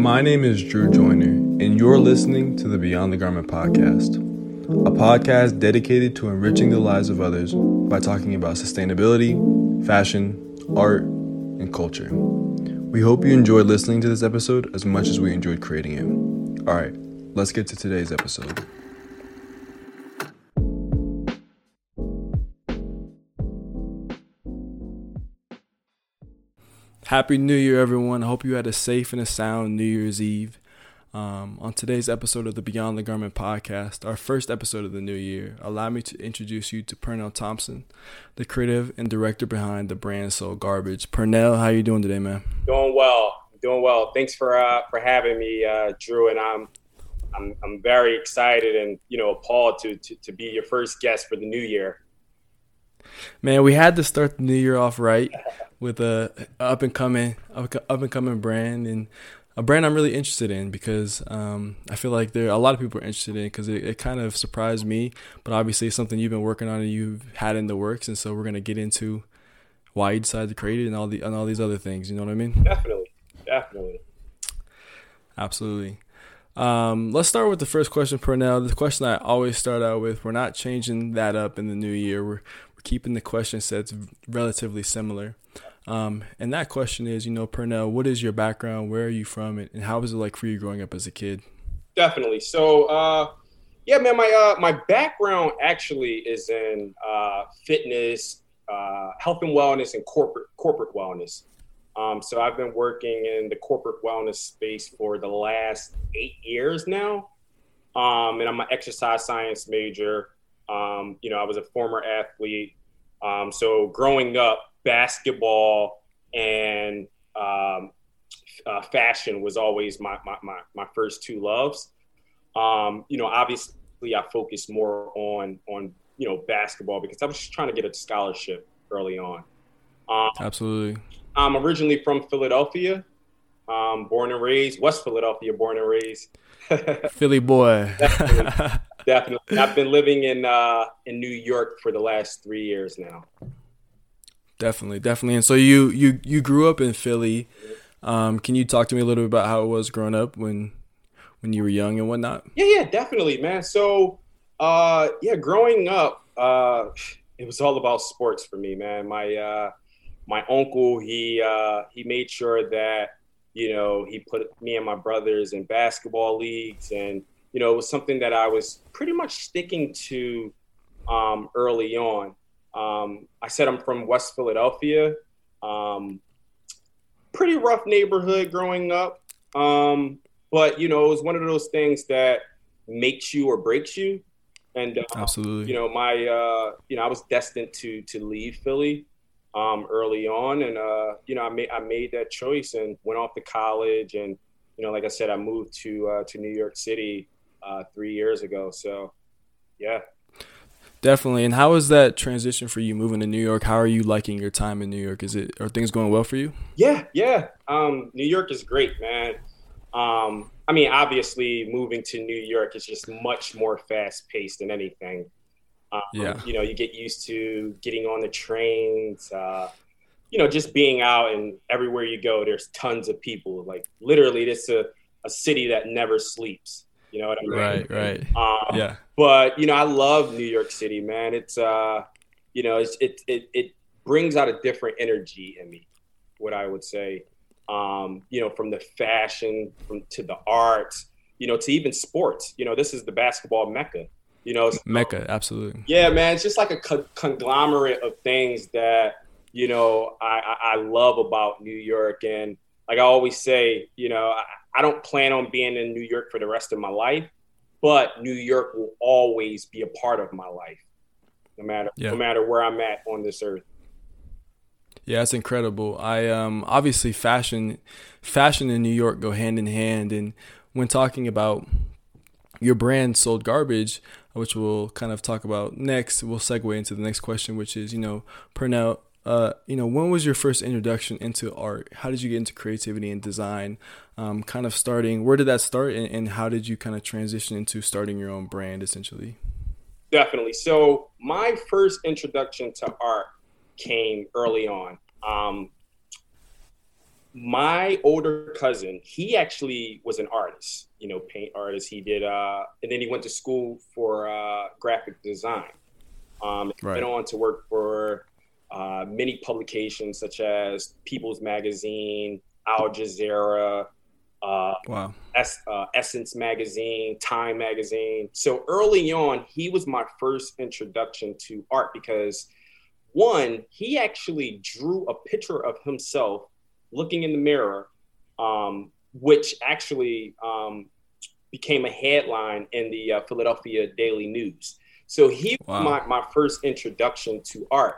My name is Drew Joyner, and you're listening to the Beyond the Garment podcast, a podcast dedicated to enriching the lives of others by talking about sustainability, fashion, art, and culture. We hope you enjoyed listening to this episode as much as we enjoyed creating it. All right, let's get to today's episode. Happy New Year, everyone. I hope you had a safe and a sound New Year's Eve. Um, on today's episode of the Beyond the Garment podcast, our first episode of the new year, allow me to introduce you to Pernell Thompson, the creative and director behind the brand Sold Garbage. Pernell, how you doing today, man? Doing well, doing well. Thanks for uh, for having me, uh, Drew, and I'm I'm I'm very excited and you know appalled to, to to be your first guest for the new year. Man, we had to start the new year off right with a up and coming up, and coming brand and a brand I'm really interested in because um, I feel like there a lot of people are interested in because it, it, kind of surprised me, but obviously it's something you've been working on and you've had in the works, and so we're gonna get into why you decided to create it and all the and all these other things. You know what I mean? Definitely, definitely, absolutely. Um, let's start with the first question, Pernell. The question I always start out with. We're not changing that up in the new year. We're we're keeping the question sets relatively similar. Um, and that question is, you know, Pernell, what is your background? Where are you from? And how was it like for you growing up as a kid? Definitely. So, uh, yeah, man, my uh, my background actually is in uh, fitness, uh, health and wellness, and corporate corporate wellness. Um, so I've been working in the corporate wellness space for the last eight years now, um, and I'm an exercise science major. Um, you know, I was a former athlete. Um, so growing up, basketball and um, uh, fashion was always my, my, my, my first two loves. Um, you know, obviously I focused more on, on, you know, basketball because I was just trying to get a scholarship early on. Um, Absolutely. I'm originally from Philadelphia, um, born and raised, West Philadelphia, born and raised. Philly boy. definitely, definitely. I've been living in uh, in New York for the last three years now. Definitely, definitely. And so you you you grew up in Philly. Um, can you talk to me a little bit about how it was growing up when when you were young and whatnot? Yeah, yeah, definitely, man. So, uh, yeah, growing up, uh, it was all about sports for me, man. My uh, my uncle, he uh, he made sure that you know he put me and my brothers in basketball leagues, and you know it was something that I was pretty much sticking to um, early on. Um, I said I'm from West Philadelphia. Um, pretty rough neighborhood growing up. Um, but, you know, it was one of those things that makes you or breaks you. And, uh, absolutely, you know, my, uh, you know, I was destined to, to leave Philly um, early on. And, uh, you know, I made, I made that choice and went off to college. And, you know, like I said, I moved to, uh, to New York City uh, three years ago. So, yeah. Definitely. And how is that transition for you moving to New York? How are you liking your time in New York? Is it are things going well for you? Yeah, yeah. Um, New York is great, man. Um, I mean, obviously, moving to New York is just much more fast paced than anything. Um, yeah. You know, you get used to getting on the trains. Uh, you know, just being out and everywhere you go, there's tons of people. Like literally, it's a, a city that never sleeps. You know what I mean? Right, right. Um, yeah. But you know, I love New York City, man. It's uh, you know, it's, it it it brings out a different energy in me. What I would say, um, you know, from the fashion, from to the arts, you know, to even sports. You know, this is the basketball mecca. You know, mecca, absolutely. Yeah, man. It's just like a co- conglomerate of things that you know I, I, I love about New York, and like I always say, you know, I, I don't plan on being in New York for the rest of my life, but New York will always be a part of my life, no matter yeah. no matter where I'm at on this earth. Yeah, it's incredible. I um obviously fashion fashion in New York go hand in hand and when talking about your brand sold garbage, which we'll kind of talk about next, we'll segue into the next question, which is, you know, Pernell, uh, you know, when was your first introduction into art? How did you get into creativity and design? Um, kind of starting, where did that start, and, and, how did you kind of transition into starting your own brand, essentially? Definitely. So my first introduction to art came early on. Um, my older cousin, he actually was an artist, you know, paint artist. He did, uh, and then he went to school for uh, graphic design. Um, right. Went on to work for uh, many publications such as People's Magazine, Al Jazeera, uh, wow. Es- uh, Essence Magazine, Time Magazine. So early on, he was my first introduction to art because one, he actually drew a picture of himself looking in the mirror, um, which actually um, became a headline in the uh, Philadelphia Daily News. So he wow. was my, my first introduction to art.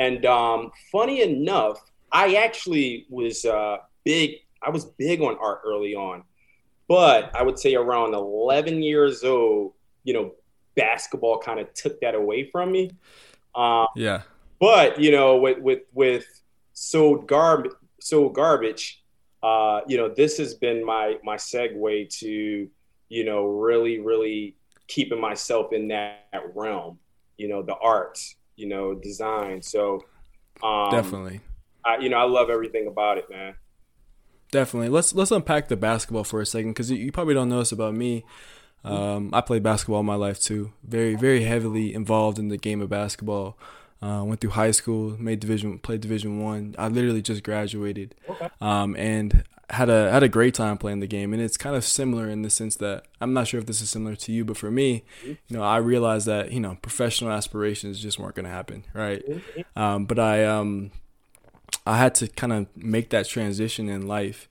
And um, funny enough, I actually was uh, big. I was big on art early on, but I would say around 11 years old, you know, basketball kind of took that away from me. Um, yeah. But you know, with with with sold garbage, sold garbage. Uh, you know, this has been my my segue to you know really really keeping myself in that realm. You know, the arts you know, design. So um, definitely, I, you know, I love everything about it, man. Definitely. Let's let's unpack the basketball for a second because you, probably don't know this about me. Um, I played basketball my life too. Very very heavily involved in the game of basketball. Uh, went through high school, made division, played Division One. I. I literally just graduated, okay. um, and had a had a great time playing the game, and it's kind of similar in the sense that I'm not sure if this is similar to you, but for me, mm-hmm. you know, I realized that you know professional aspirations just weren't going to happen, right? Mm-hmm. Um, but I um I had to kind of make that transition in life.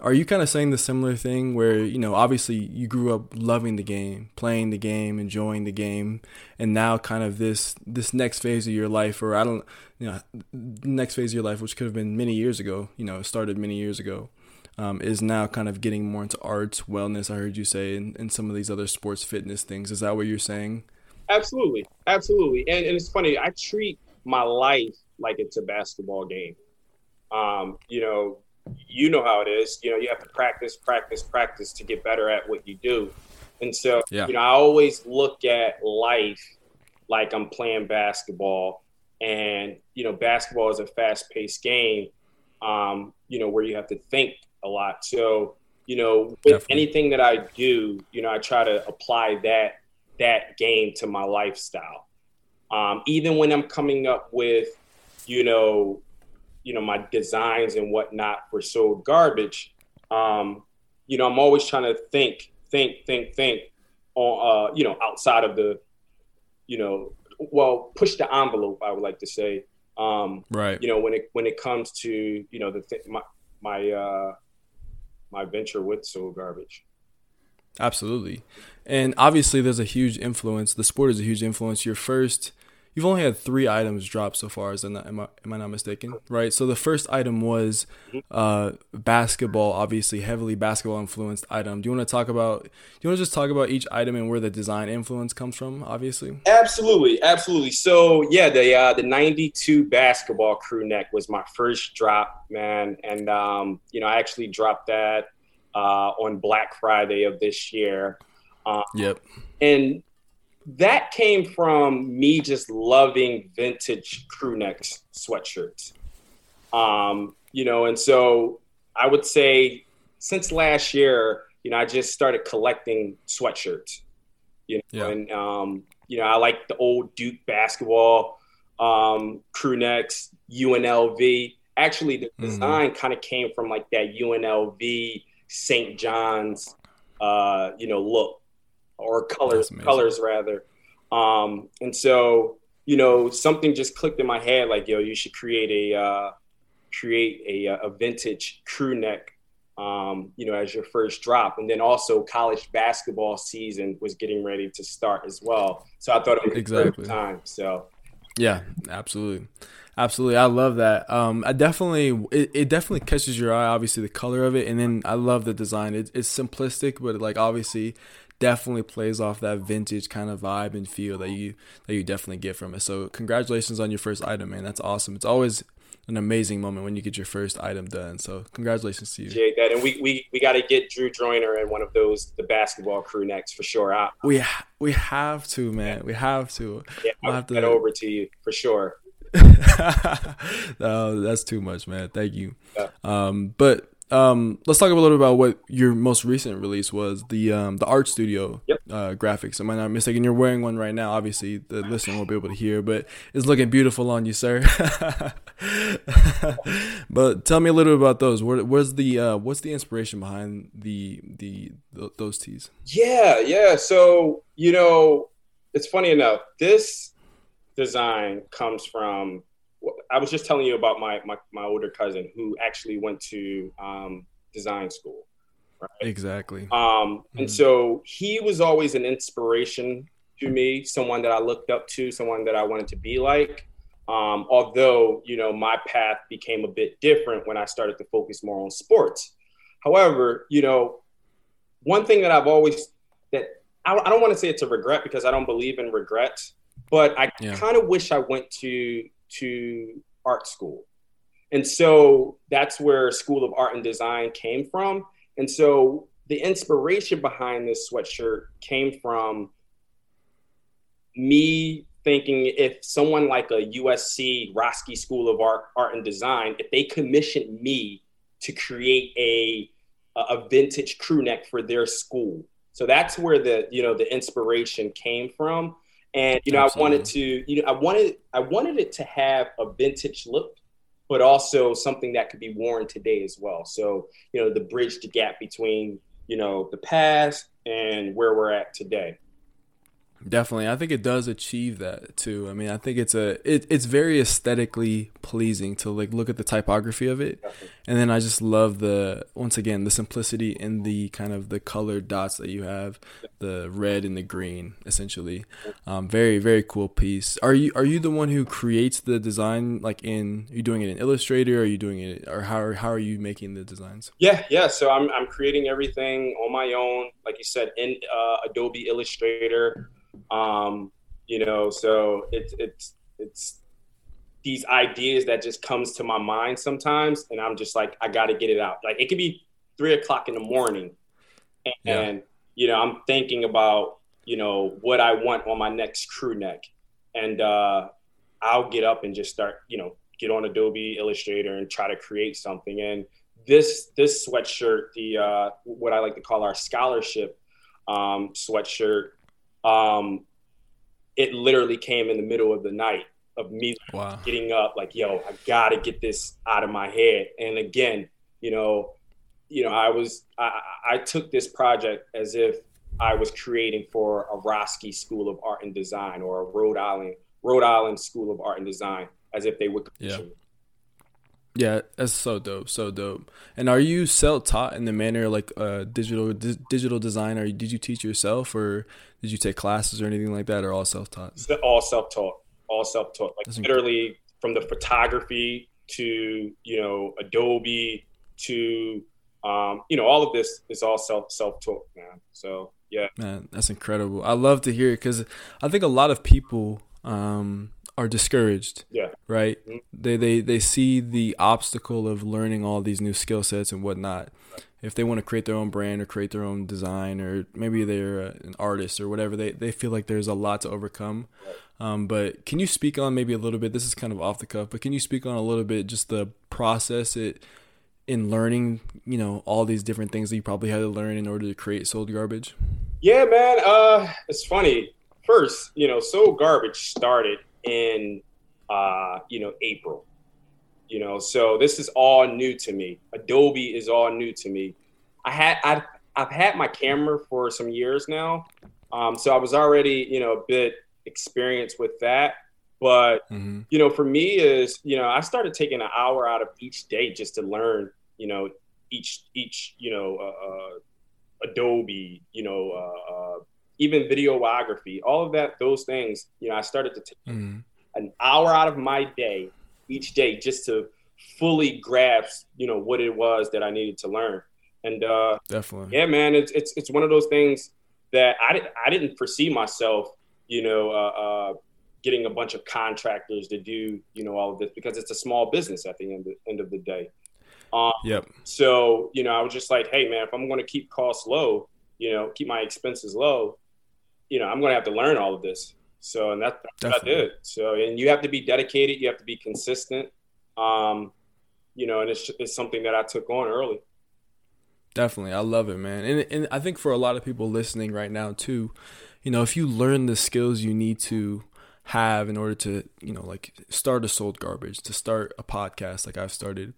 Are you kind of saying the similar thing where you know obviously you grew up loving the game, playing the game, enjoying the game, and now kind of this this next phase of your life, or I don't you know next phase of your life, which could have been many years ago, you know, started many years ago um, is now kind of getting more into arts, wellness. I heard you say, and, and some of these other sports fitness things. Is that what you're saying? Absolutely, absolutely. And, and it's funny. I treat my life like it's a basketball game. Um, you know, you know how it is. You know, you have to practice, practice, practice to get better at what you do. And so, yeah. you know, I always look at life like I'm playing basketball. And, you know, basketball is a fast paced game, um, you know, where you have to think a lot. So, you know, with Definitely. anything that I do, you know, I try to apply that that game to my lifestyle. Um, even when I'm coming up with, you know, you know, my designs and whatnot for sold garbage, um, you know, I'm always trying to think, think, think, think on, uh, you know, outside of the, you know, well, push the envelope. I would like to say, um, right. You know, when it when it comes to you know the th- my my uh, my venture with Sold Garbage. Absolutely. And obviously there's a huge influence. The sport is a huge influence. Your first you've only had three items drop so far, is am I, am I not mistaken? Right. So the first item was uh, basketball, obviously heavily basketball influenced item. Do you want to talk about? Do you want to just talk about each item and where the design influence comes from? Obviously. Absolutely, absolutely. So yeah, the uh, the '92 basketball crew neck was my first drop, man, and um, you know I actually dropped that uh, on Black Friday of this year. Um, yep. And that came from me just loving vintage crew necks sweatshirts. Um, you know, and so I would say since last year, you know, I just started collecting sweatshirts. You know, yeah. and um, you know, I like the old Duke basketball um, crew necks, UNLV. Actually, the mm-hmm. design kind of came from like that UNLV St. John's, uh, you know, look or colors colors rather. Um, and so you know something just clicked in my head like yo you should create a uh, create a, uh, a vintage crew neck um, you know as your first drop and then also college basketball season was getting ready to start as well so I thought it was exactly time so yeah absolutely Absolutely, I love that. Um, I definitely, it, it definitely catches your eye. Obviously, the color of it, and then I love the design. It, it's simplistic, but like obviously, definitely plays off that vintage kind of vibe and feel that you that you definitely get from it. So congratulations on your first item, man. That's awesome. It's always an amazing moment when you get your first item done. So congratulations to you. Jake, that and we we, we got to get Drew Joyner and one of those the basketball crew next for sure. I, we we have to, man. We have to. Yeah, I'll have to get over to you for sure. no, that's too much, man. Thank you. Yeah. Um, but um, let's talk a little bit about what your most recent release was the um, the art studio yep. uh, graphics. Am I not mistaken? You're wearing one right now. Obviously, the listener won't be able to hear, but it's looking beautiful on you, sir. but tell me a little bit about those. What was the uh, what's the inspiration behind the, the the those tees? Yeah, yeah. So you know, it's funny enough. This design comes from I was just telling you about my my, my older cousin who actually went to um, design school. Right? Exactly. Um, mm-hmm. And so he was always an inspiration to me, someone that I looked up to, someone that I wanted to be like. Um, although you know my path became a bit different when I started to focus more on sports. However, you know, one thing that I've always that I, I don't want to say it's a regret because I don't believe in regrets, but I yeah. kind of wish I went to to art school. And so that's where School of Art and Design came from. And so the inspiration behind this sweatshirt came from me thinking if someone like a USC Roski School of Art, Art and Design, if they commissioned me to create a a vintage crew neck for their school. So that's where the you know the inspiration came from and you know Absolutely. i wanted to you know i wanted i wanted it to have a vintage look but also something that could be worn today as well so you know the bridge the gap between you know the past and where we're at today Definitely, I think it does achieve that too. I mean, I think it's a it, it's very aesthetically pleasing to like look at the typography of it, and then I just love the once again the simplicity in the kind of the colored dots that you have, the red and the green essentially. Um, very very cool piece. Are you are you the one who creates the design? Like in are you doing it in Illustrator? Or are you doing it or how are, how are you making the designs? Yeah, yeah. So I'm I'm creating everything on my own, like you said, in uh, Adobe Illustrator. Um, you know, so it's it's it's these ideas that just comes to my mind sometimes, and I'm just like, I got to get it out. Like it could be three o'clock in the morning, and, yeah. and you know, I'm thinking about you know what I want on my next crew neck, and uh, I'll get up and just start, you know, get on Adobe Illustrator and try to create something. And this this sweatshirt, the uh, what I like to call our scholarship um, sweatshirt, um, it literally came in the middle of the night of me wow. getting up, like, yo, I gotta get this out of my head. And again, you know, you know, I was I, I took this project as if I was creating for a Roski School of Art and Design or a Rhode Island Rhode Island School of Art and Design, as if they would yeah. Yeah, that's so dope, so dope. And are you self-taught in the manner like uh, digital di- digital design? Or did you teach yourself, or did you take classes or anything like that, or all self-taught? All self-taught, all self-taught. Like that's literally from the photography to you know Adobe to um, you know all of this is all self self-taught, man. So yeah, man, that's incredible. I love to hear it because I think a lot of people. Um, are discouraged. Yeah. Right. Mm-hmm. They they they see the obstacle of learning all these new skill sets and whatnot. If they want to create their own brand or create their own design, or maybe they're an artist or whatever, they they feel like there's a lot to overcome. Um, but can you speak on maybe a little bit? This is kind of off the cuff, but can you speak on a little bit just the process it in learning, you know, all these different things that you probably had to learn in order to create Sold Garbage? Yeah, man. Uh, it's funny. First, you know, Sold Garbage started in uh, you know April. You know, so this is all new to me. Adobe is all new to me. I had I've, I've had my camera for some years now, um, so I was already you know a bit experienced with that. But mm-hmm. you know, for me is you know I started taking an hour out of each day just to learn you know each each you know uh, uh, Adobe you know uh, uh even videography, all of that, those things, you know, I started to take mm. an hour out of my day each day just to fully grasp, you know, what it was that I needed to learn. And uh, definitely, yeah, man, it's it's it's one of those things that I didn't I didn't foresee myself, you know, uh, uh, getting a bunch of contractors to do, you know, all of this because it's a small business at the end of, end of the day. Um, yep. So you know, I was just like, hey, man, if I'm going to keep costs low, you know, keep my expenses low, you know, I'm going to have to learn all of this. So, and that, that's Definitely. what I did. So, and you have to be dedicated. You have to be consistent. Um, you know, and it's, it's something that I took on early. Definitely. I love it, man. And, and I think for a lot of people listening right now too, you know, if you learn the skills you need to have in order to, you know, like start a sold garbage, to start a podcast like I've started,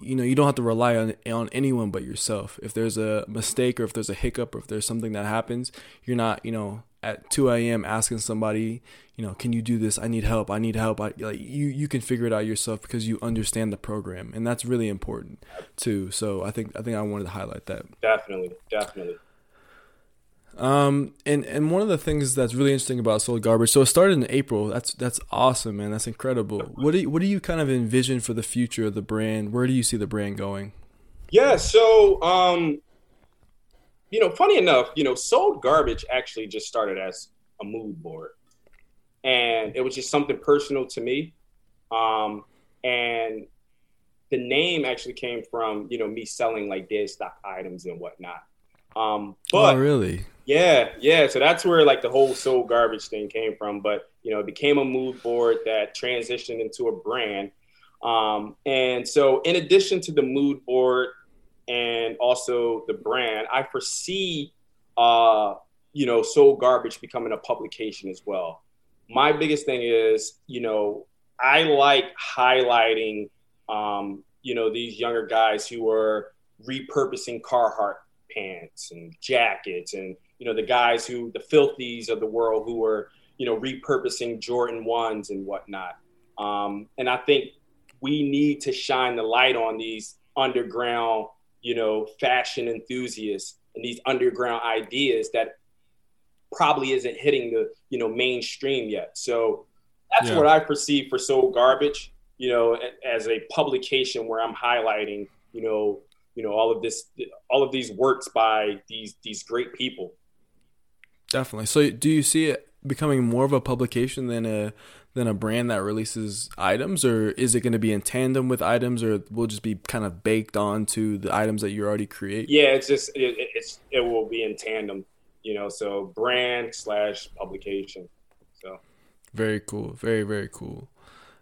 you know, you don't have to rely on on anyone but yourself. If there's a mistake or if there's a hiccup or if there's something that happens, you're not, you know, at 2 a.m. asking somebody, you know, can you do this? I need help. I need help. I, like you, you can figure it out yourself because you understand the program, and that's really important too. So I think I think I wanted to highlight that. Definitely, definitely. Um, and and one of the things that's really interesting about Sold Garbage, so it started in April. That's that's awesome, man. That's incredible. What do you, what do you kind of envision for the future of the brand? Where do you see the brand going? Yeah, so um, you know, funny enough, you know, Sold Garbage actually just started as a mood board, and it was just something personal to me. Um, and the name actually came from you know me selling like dead stock items and whatnot. Um, but oh, really? Yeah, yeah. So that's where like the whole sold garbage thing came from. But you know, it became a mood board that transitioned into a brand. Um, and so, in addition to the mood board and also the brand, I foresee, uh, you know, sold garbage becoming a publication as well. My biggest thing is, you know, I like highlighting, um, you know, these younger guys who are repurposing Carhartt pants and jackets and you know the guys who the filthies of the world who are you know repurposing Jordan ones and whatnot. Um, and I think we need to shine the light on these underground you know fashion enthusiasts and these underground ideas that probably isn't hitting the you know mainstream yet. So that's yeah. what I perceive for Sold Garbage. You know, as a publication where I'm highlighting you know you know all of this all of these works by these these great people definitely so do you see it becoming more of a publication than a than a brand that releases items or is it going to be in tandem with items or will just be kind of baked onto the items that you already create yeah it's just it, it's it will be in tandem you know so brand slash publication so very cool very very cool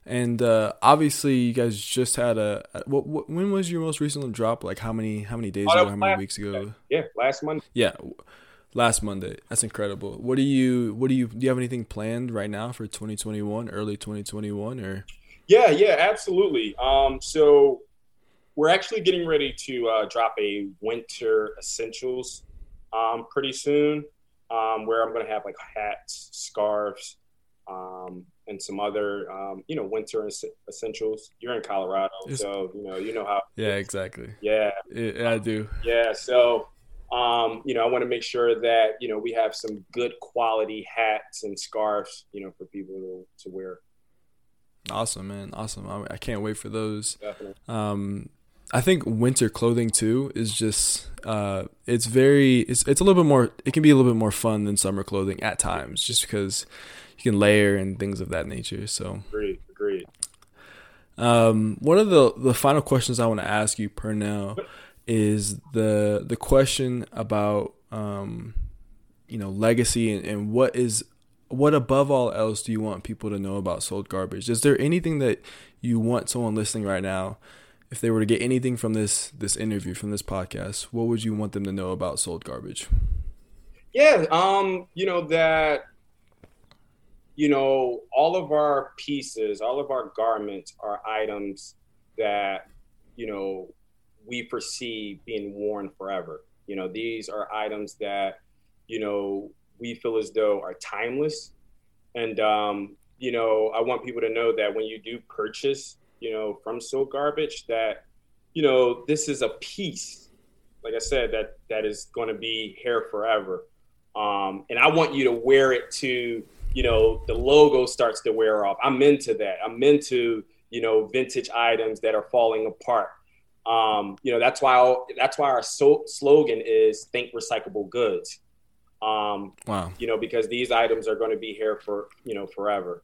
and uh, obviously, you guys just had a. What, what, when was your most recent drop? Like how many how many days oh, ago? How many weeks ago? Yeah, last Monday. Yeah, last Monday. That's incredible. What do you What do you Do you have anything planned right now for 2021, early 2021, or? Yeah, yeah, absolutely. Um, so we're actually getting ready to uh, drop a winter essentials um, pretty soon, um, where I'm going to have like hats, scarves, um, and some other, um, you know, winter essentials. You're in Colorado, so you know, you know how. Yeah, exactly. Yeah, yeah, I do. Yeah, so um, you know, I want to make sure that you know we have some good quality hats and scarves, you know, for people to, to wear. Awesome, man! Awesome. I, I can't wait for those. Definitely. Um, I think winter clothing too is just uh, it's very it's it's a little bit more it can be a little bit more fun than summer clothing at times just because you can layer and things of that nature. So agreed, agreed. Um, one of the the final questions I want to ask you, Pernell, is the the question about um, you know legacy and, and what is what above all else do you want people to know about sold garbage? Is there anything that you want someone listening right now, if they were to get anything from this this interview from this podcast, what would you want them to know about sold garbage? Yeah, um, you know that you know, all of our pieces, all of our garments are items that, you know, we foresee being worn forever. You know, these are items that, you know, we feel as though are timeless. And, um, you know, I want people to know that when you do purchase, you know, from Sold Garbage, that, you know, this is a piece, like I said, that that is going to be here forever. Um, and I want you to wear it to you know, the logo starts to wear off. I'm into that. I'm into, you know, vintage items that are falling apart. Um, you know, that's why that's why our so- slogan is "Think recyclable goods." Um, wow. You know, because these items are going to be here for you know forever.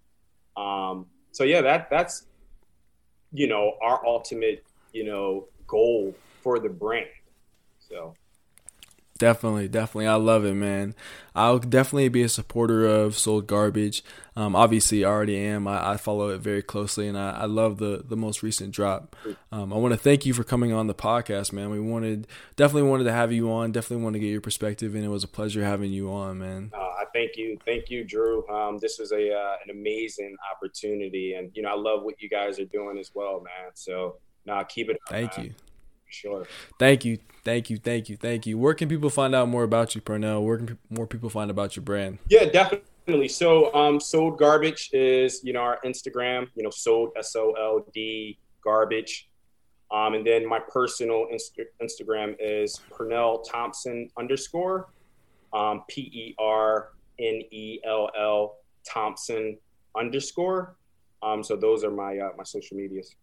Um, so yeah, that that's you know our ultimate you know goal for the brand. So Definitely, definitely. I love it, man. I'll definitely be a supporter of Sold Garbage. Um, obviously, I already am. I, I, follow it very closely, and I, I love the the most recent drop. Um, I want to thank you for coming on the podcast, man. We wanted definitely wanted to have you on. Definitely want to get your perspective, and it was a pleasure having you on, man. Uh, I thank you, thank you, Drew. Um, this was a uh, an amazing opportunity, and you know I love what you guys are doing as well, man. So, now nah, keep it. Up, thank man. you. Sure. Thank you. Thank you. Thank you. Thank you. Where can people find out more about you, Pernell? Where can more people find about your brand? Yeah, definitely. So, um, sold garbage is you know our Instagram. You know, sold S O L D garbage. Um, and then my personal Inst- Instagram is Pernell Thompson underscore um, P E R N E L L Thompson underscore. Um, so those are my uh, my social medias.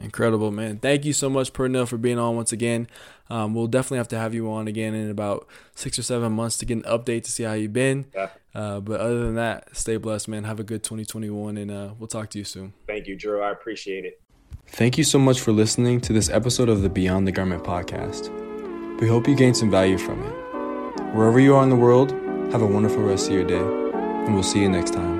Incredible, man. Thank you so much, Pernell, for being on once again. Um, we'll definitely have to have you on again in about six or seven months to get an update to see how you've been. Yeah. Uh, but other than that, stay blessed, man. Have a good 2021, and uh, we'll talk to you soon. Thank you, Drew. I appreciate it. Thank you so much for listening to this episode of the Beyond the Garment podcast. We hope you gained some value from it. Wherever you are in the world, have a wonderful rest of your day, and we'll see you next time.